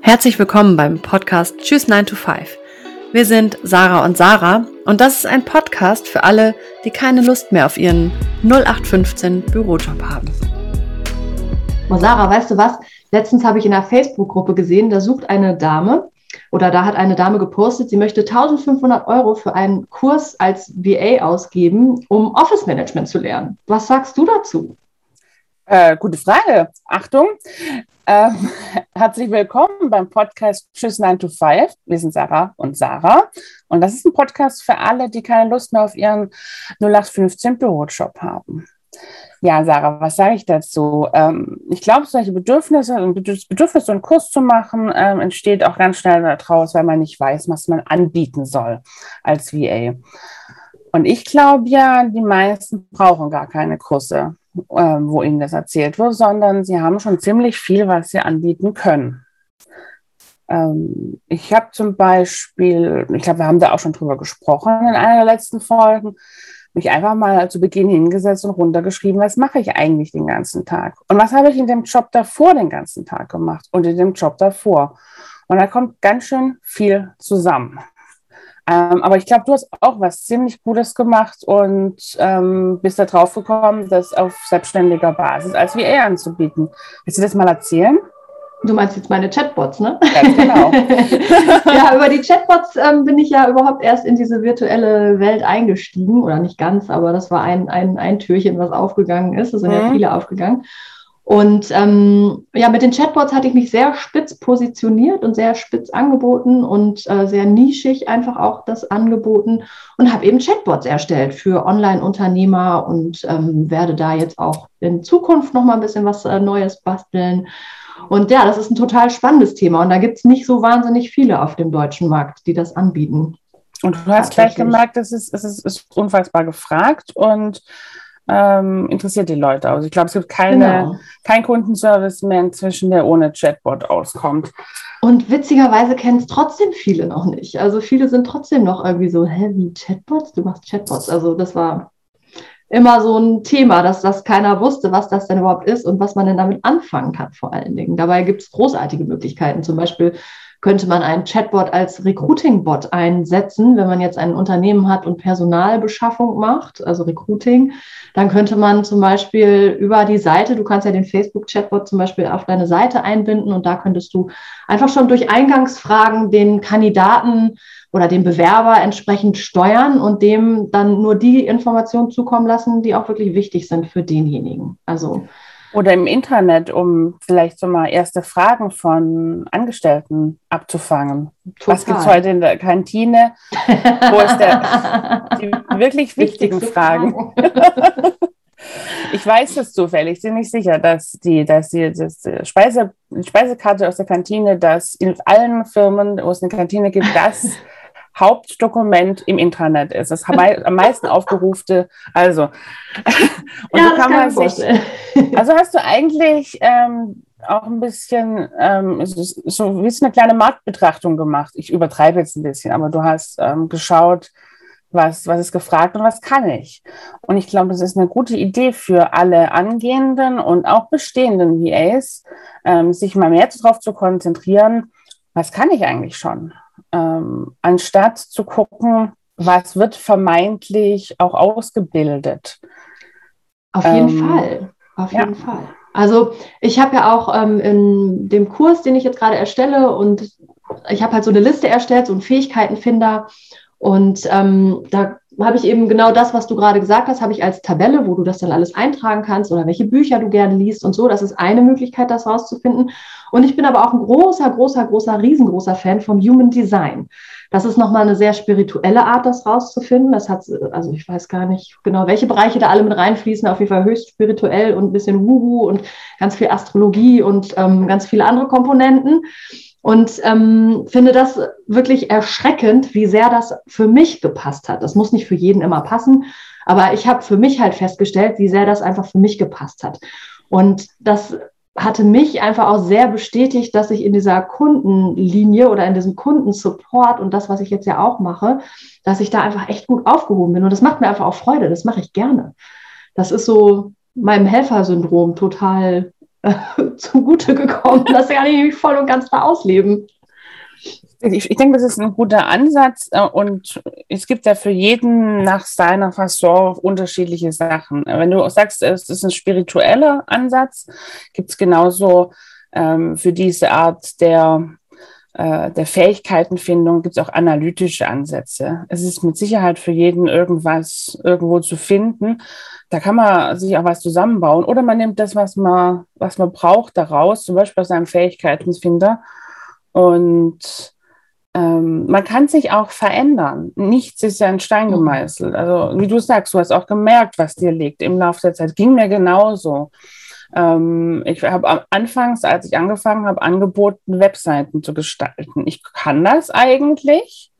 Herzlich willkommen beim Podcast Tschüss 9 to 5. Wir sind Sarah und Sarah und das ist ein Podcast für alle, die keine Lust mehr auf ihren 0815 Bürojob haben. Oh, Sarah, weißt du was? Letztens habe ich in einer Facebook-Gruppe gesehen, da sucht eine Dame oder da hat eine Dame gepostet, sie möchte 1500 Euro für einen Kurs als VA ausgeben, um Office Management zu lernen. Was sagst du dazu? Äh, gute Frage. Achtung. Ähm, herzlich willkommen beim Podcast Tschüss 9 to 5. Wir sind Sarah und Sarah. Und das ist ein Podcast für alle, die keine Lust mehr auf ihren 0815 Bürojob haben. Ja, Sarah, was sage ich dazu? Ähm, ich glaube, solche Bedürfnisse, ein Bedürfnis, einen Kurs zu machen, ähm, entsteht auch ganz schnell daraus, weil man nicht weiß, was man anbieten soll als VA. Und ich glaube ja, die meisten brauchen gar keine Kurse wo ihnen das erzählt wird, sondern sie haben schon ziemlich viel, was sie anbieten können. Ähm, ich habe zum Beispiel, ich glaube, wir haben da auch schon drüber gesprochen in einer der letzten Folgen, mich einfach mal zu Beginn hingesetzt und runtergeschrieben, was mache ich eigentlich den ganzen Tag? Und was habe ich in dem Job davor den ganzen Tag gemacht und in dem Job davor? Und da kommt ganz schön viel zusammen. Ähm, aber ich glaube, du hast auch was ziemlich Gutes gemacht und ähm, bist da drauf gekommen, das auf selbstständiger Basis als VA anzubieten. Willst du das mal erzählen? Du meinst jetzt meine Chatbots, ne? Ganz genau. ja, über die Chatbots ähm, bin ich ja überhaupt erst in diese virtuelle Welt eingestiegen. Oder nicht ganz, aber das war ein, ein, ein Türchen, was aufgegangen ist. Es sind mhm. ja viele aufgegangen. Und ähm, ja, mit den Chatbots hatte ich mich sehr spitz positioniert und sehr spitz angeboten und äh, sehr nischig einfach auch das angeboten und habe eben Chatbots erstellt für Online-Unternehmer und ähm, werde da jetzt auch in Zukunft noch mal ein bisschen was äh, Neues basteln. Und ja, das ist ein total spannendes Thema und da gibt es nicht so wahnsinnig viele auf dem deutschen Markt, die das anbieten. Und du hast gleich gemerkt, es ist, es ist, ist unfassbar gefragt und ähm, interessiert die Leute. Also ich glaube, es gibt keine, genau. kein Kundenservice mehr inzwischen, der ohne Chatbot auskommt. Und witzigerweise kennen es trotzdem viele noch nicht. Also viele sind trotzdem noch irgendwie so, hä, wie Chatbots? Du machst Chatbots. Also das war immer so ein Thema, dass das keiner wusste, was das denn überhaupt ist und was man denn damit anfangen kann vor allen Dingen. Dabei gibt es großartige Möglichkeiten. Zum Beispiel könnte man einen Chatbot als Recruiting-Bot einsetzen, wenn man jetzt ein Unternehmen hat und Personalbeschaffung macht, also Recruiting. Dann könnte man zum Beispiel über die Seite, du kannst ja den Facebook-Chatbot zum Beispiel auf deine Seite einbinden und da könntest du einfach schon durch Eingangsfragen den Kandidaten oder den Bewerber entsprechend steuern und dem dann nur die Informationen zukommen lassen, die auch wirklich wichtig sind für denjenigen. Also oder im Internet, um vielleicht so mal erste Fragen von Angestellten abzufangen. Total. Was gibt es heute in der Kantine? Wo ist der, die wirklich wichtigen Fragen? ich weiß es zufällig, ich bin nicht sicher, dass die, dass die, das Speise, die Speisekarte aus der Kantine, dass in allen Firmen, wo es eine Kantine gibt, das Hauptdokument im Intranet ist. Das am meisten aufgerufte. Also, und ja, so kann man sich. Also hast du eigentlich ähm, auch ein bisschen ähm, so wie eine kleine Marktbetrachtung gemacht. Ich übertreibe jetzt ein bisschen, aber du hast ähm, geschaut, was, was ist gefragt und was kann ich. Und ich glaube, das ist eine gute Idee für alle angehenden und auch bestehenden VAs, ähm, sich mal mehr darauf zu konzentrieren, was kann ich eigentlich schon? Ähm, anstatt zu gucken, was wird vermeintlich auch ausgebildet. Auf jeden ähm, Fall, auf jeden ja. Fall. Also ich habe ja auch ähm, in dem Kurs, den ich jetzt gerade erstelle, und ich habe halt so eine Liste erstellt, so einen Fähigkeitenfinder. Und ähm, da habe ich eben genau das, was du gerade gesagt hast, habe ich als Tabelle, wo du das dann alles eintragen kannst oder welche Bücher du gerne liest und so. Das ist eine Möglichkeit, das rauszufinden. Und ich bin aber auch ein großer, großer, großer, riesengroßer Fan vom Human Design. Das ist nochmal eine sehr spirituelle Art, das rauszufinden. Das hat, also ich weiß gar nicht genau, welche Bereiche da alle mit reinfließen. Auf jeden Fall höchst spirituell und ein bisschen Wuhu und ganz viel Astrologie und ähm, ganz viele andere Komponenten. Und ähm, finde das wirklich erschreckend, wie sehr das für mich gepasst hat. Das muss nicht für jeden immer passen, aber ich habe für mich halt festgestellt, wie sehr das einfach für mich gepasst hat. Und das hatte mich einfach auch sehr bestätigt, dass ich in dieser Kundenlinie oder in diesem Kundensupport und das, was ich jetzt ja auch mache, dass ich da einfach echt gut aufgehoben bin. Und das macht mir einfach auch Freude. Das mache ich gerne. Das ist so meinem Helfersyndrom total zugute gekommen. Das kann ich nämlich voll und ganz da ausleben. Ich, ich, denke, das ist ein guter Ansatz äh, und es gibt ja für jeden nach seiner Fasson unterschiedliche Sachen. Wenn du sagst, es ist ein spiritueller Ansatz, gibt es genauso ähm, für diese Art der, äh, der Fähigkeitenfindung, gibt es auch analytische Ansätze. Es ist mit Sicherheit für jeden irgendwas irgendwo zu finden. Da kann man sich auch was zusammenbauen oder man nimmt das, was man, was man braucht, daraus, zum Beispiel aus einem Fähigkeitenfinder und ähm, man kann sich auch verändern. Nichts ist ja in Stein mhm. gemeißelt. Also wie du sagst, du hast auch gemerkt, was dir liegt im Laufe der Zeit. Ging mir genauso. Ähm, ich habe anfangs, als ich angefangen habe, angeboten, Webseiten zu gestalten. Ich kann das eigentlich,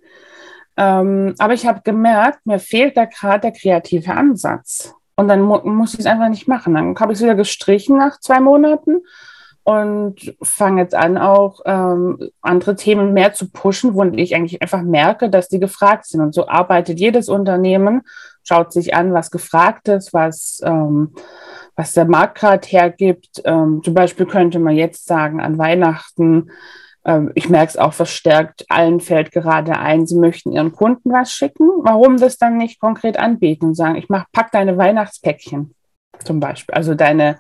ähm, aber ich habe gemerkt, mir fehlt da gerade der kreative Ansatz. Und dann mu muss ich es einfach nicht machen. Dann habe ich es wieder gestrichen nach zwei Monaten und fange jetzt an, auch ähm, andere Themen mehr zu pushen, wo ich eigentlich einfach merke, dass die gefragt sind. Und so arbeitet jedes Unternehmen, schaut sich an, was gefragt ist, was, ähm, was der Markt gerade hergibt. Ähm, zum Beispiel könnte man jetzt sagen, an Weihnachten, ich merke es auch verstärkt, allen fällt gerade ein, sie möchten ihren Kunden was schicken. Warum das dann nicht konkret anbieten und sagen, ich mach, pack deine Weihnachtspäckchen zum Beispiel, also deine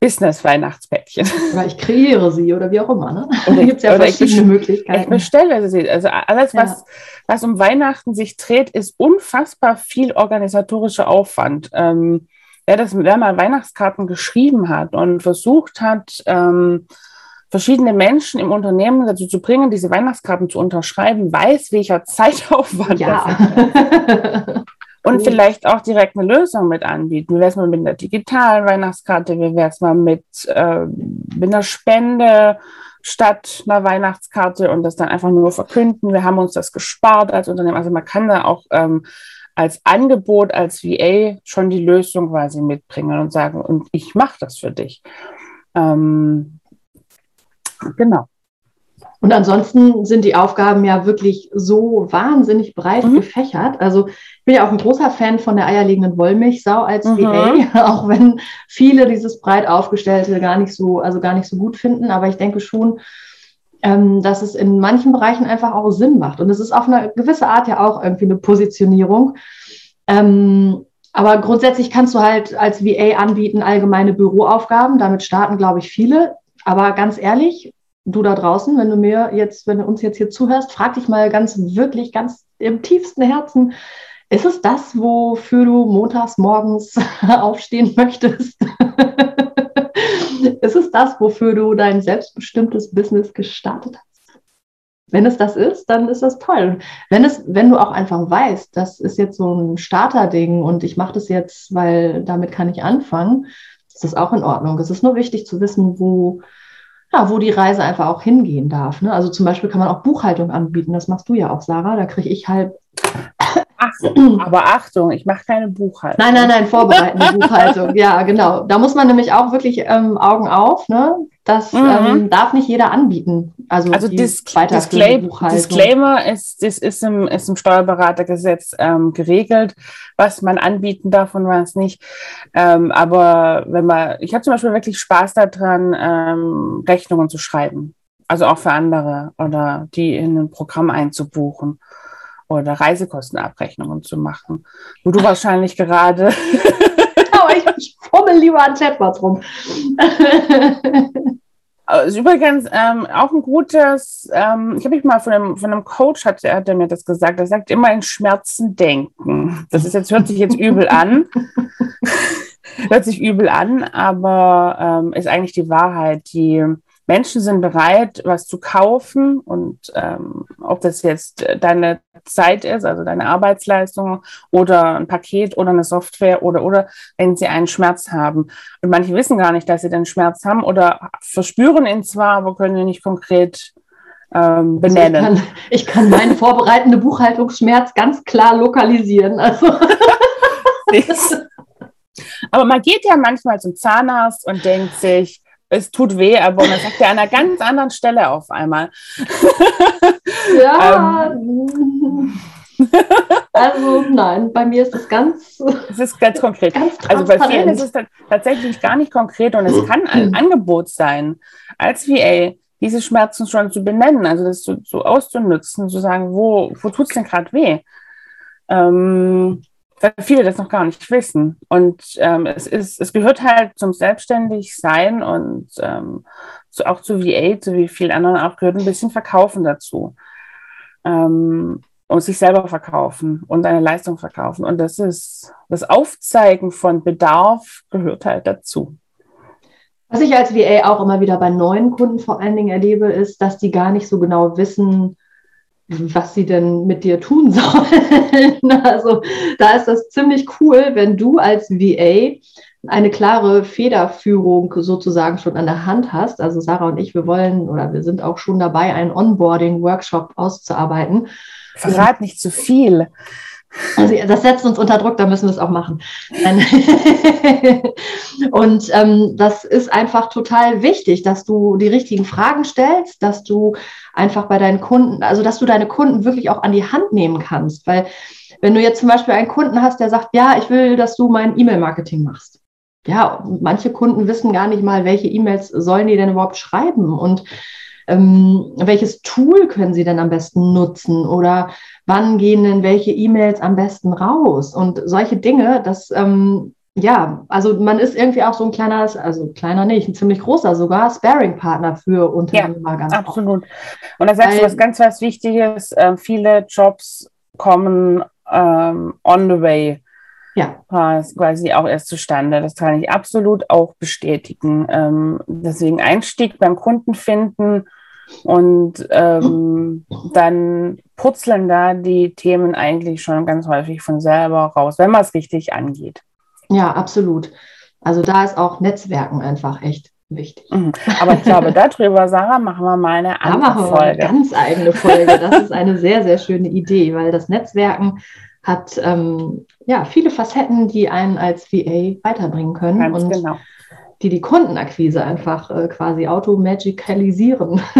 Business-Weihnachtspäckchen. Oder ich kreiere sie oder wie auch immer. Ne? Oder gibt es ja verschiedene ich Möglichkeiten. Ich bestelle sie. Also alles, ja. was, was um Weihnachten sich dreht, ist unfassbar viel organisatorischer Aufwand. Ähm, wer, das, wer mal Weihnachtskarten geschrieben hat und versucht hat, ähm, verschiedene Menschen im Unternehmen dazu zu bringen, diese Weihnachtskarten zu unterschreiben, weiß, welcher Zeitaufwand ja. das ist. Und vielleicht auch direkt eine Lösung mit anbieten. Wie wäre es mal mit einer digitalen Weihnachtskarte? Wie wäre es mal mit, äh, mit einer Spende statt einer Weihnachtskarte und das dann einfach nur verkünden? Wir haben uns das gespart als Unternehmen. Also man kann da auch ähm, als Angebot, als VA schon die Lösung quasi mitbringen und sagen, und ich mache das für dich. Ähm, genau. Und ansonsten sind die Aufgaben ja wirklich so wahnsinnig breit mhm. gefächert. Also ich bin ja auch ein großer Fan von der eierlegenden Wollmilchsau als mhm. VA, auch wenn viele dieses breit aufgestellte gar nicht so, also gar nicht so gut finden. Aber ich denke schon, ähm, dass es in manchen Bereichen einfach auch Sinn macht. Und es ist auf eine gewisse Art ja auch irgendwie eine Positionierung. Ähm, aber grundsätzlich kannst du halt als VA anbieten allgemeine Büroaufgaben. Damit starten, glaube ich, viele. Aber ganz ehrlich, du da draußen, wenn du mir jetzt, wenn du uns jetzt hier zuhörst, frag dich mal ganz wirklich, ganz im tiefsten Herzen, ist es das, wofür du montags morgens aufstehen möchtest? ist es das, wofür du dein selbstbestimmtes Business gestartet hast? Wenn es das ist, dann ist das toll. Wenn, es, wenn du auch einfach weißt, das ist jetzt so ein Starterding und ich mache das jetzt, weil damit kann ich anfangen, ist das auch in Ordnung. Es ist nur wichtig zu wissen, wo, ja, wo die Reise einfach auch hingehen darf. Ne? Also zum Beispiel kann man auch Buchhaltung anbieten. Das machst du ja auch, Sarah. Da kriege ich halt. Aber Achtung, ich mache keine Buchhaltung. Nein, nein, nein, vorbereitende Buchhaltung. Ja, genau. Da muss man nämlich auch wirklich ähm, Augen auf. Ne? Das mhm. ähm, darf nicht jeder anbieten. Also, also Dis Disclaim Disclaimer ist, ist, ist, im, ist im Steuerberatergesetz ähm, geregelt, was man anbieten darf und was nicht. Ähm, aber wenn man, ich habe zum Beispiel wirklich Spaß daran, ähm, Rechnungen zu schreiben. Also auch für andere oder die in ein Programm einzubuchen oder Reisekostenabrechnungen zu machen, wo du wahrscheinlich gerade. Aber ich, ich fummel lieber an Chatbots rum. ist übrigens ähm, auch ein gutes, ähm, ich habe mich mal von einem, von einem Coach, hat, hat er mir das gesagt, er sagt immer in Schmerzen denken. Das ist jetzt, hört sich jetzt übel an. hört sich übel an, aber ähm, ist eigentlich die Wahrheit. Die Menschen sind bereit, was zu kaufen und ähm, ob das jetzt deine Zeit ist, also deine Arbeitsleistung oder ein Paket oder eine Software oder oder wenn sie einen Schmerz haben. Und manche wissen gar nicht, dass sie den Schmerz haben oder verspüren ihn zwar, aber können ihn nicht konkret ähm, benennen. Also ich, kann, ich kann meinen vorbereitenden Buchhaltungsschmerz ganz klar lokalisieren. Also. aber man geht ja manchmal zum Zahnarzt und denkt sich, es tut weh, aber man sagt ja an einer ganz anderen Stelle auf einmal. Ja. ähm, Also nein, bei mir ist es ganz. Es ist ganz konkret. Ganz also bei vielen ist es tatsächlich gar nicht konkret und es kann ein Angebot sein, als VA diese Schmerzen schon zu benennen, also das so, so auszunutzen, zu sagen, wo, wo tut es denn gerade weh? Ähm, weil viele das noch gar nicht wissen. Und ähm, es, ist, es gehört halt zum Selbstständigsein und ähm, zu, auch zu VA, zu wie vielen anderen auch, gehört ein bisschen Verkaufen dazu. Ähm, und sich selber verkaufen und eine Leistung verkaufen. Und das ist das Aufzeigen von Bedarf gehört halt dazu. Was ich als VA auch immer wieder bei neuen Kunden vor allen Dingen erlebe, ist, dass die gar nicht so genau wissen, was sie denn mit dir tun sollen. Also da ist das ziemlich cool, wenn du als VA eine klare Federführung sozusagen schon an der Hand hast. Also Sarah und ich, wir wollen oder wir sind auch schon dabei, einen Onboarding-Workshop auszuarbeiten. Verrat nicht zu viel. Also das setzt uns unter Druck, da müssen wir es auch machen. und ähm, das ist einfach total wichtig, dass du die richtigen Fragen stellst, dass du einfach bei deinen Kunden, also dass du deine Kunden wirklich auch an die Hand nehmen kannst. Weil wenn du jetzt zum Beispiel einen Kunden hast, der sagt, ja, ich will, dass du mein E-Mail-Marketing machst. Ja, manche Kunden wissen gar nicht mal, welche E-Mails sollen die denn überhaupt schreiben und ähm, welches Tool können sie denn am besten nutzen oder wann gehen denn welche E-Mails am besten raus und solche Dinge, das ähm, ja, also man ist irgendwie auch so ein kleiner, also kleiner nicht, ein ziemlich großer sogar Sparing-Partner für Unternehmer. Ja, ganz absolut. Oft. Und da sagst du was ganz was Wichtiges, äh, viele Jobs kommen ähm, on the way ja. quasi auch erst zustande. Das kann ich absolut auch bestätigen. Ähm, deswegen Einstieg beim Kunden finden und ähm, dann purzeln da die Themen eigentlich schon ganz häufig von selber raus, wenn man es richtig angeht. Ja, absolut. Also da ist auch Netzwerken einfach echt wichtig. Mhm. Aber ich glaube, darüber, Sarah, machen wir mal eine andere da Folge. Eine ganz eigene Folge. Das ist eine sehr, sehr schöne Idee, weil das Netzwerken hat ähm, ja viele Facetten, die einen als VA weiterbringen können. Ganz und genau die die Kundenakquise einfach äh, quasi automagikalisieren.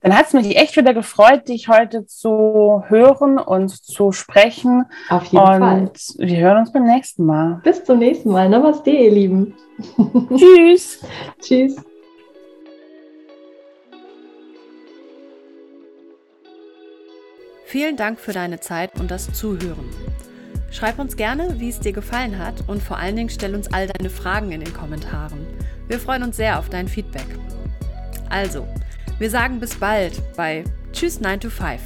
Dann hat es mich echt wieder gefreut, dich heute zu hören und zu sprechen. Auf jeden und Fall. Wir hören uns beim nächsten Mal. Bis zum nächsten Mal. Namaste, ihr Lieben. Tschüss. Tschüss. Vielen Dank für deine Zeit und das Zuhören. Schreib uns gerne, wie es dir gefallen hat und vor allen Dingen stell uns all deine Fragen in den Kommentaren. Wir freuen uns sehr auf dein Feedback. Also, wir sagen bis bald bei Tschüss 9 to 5.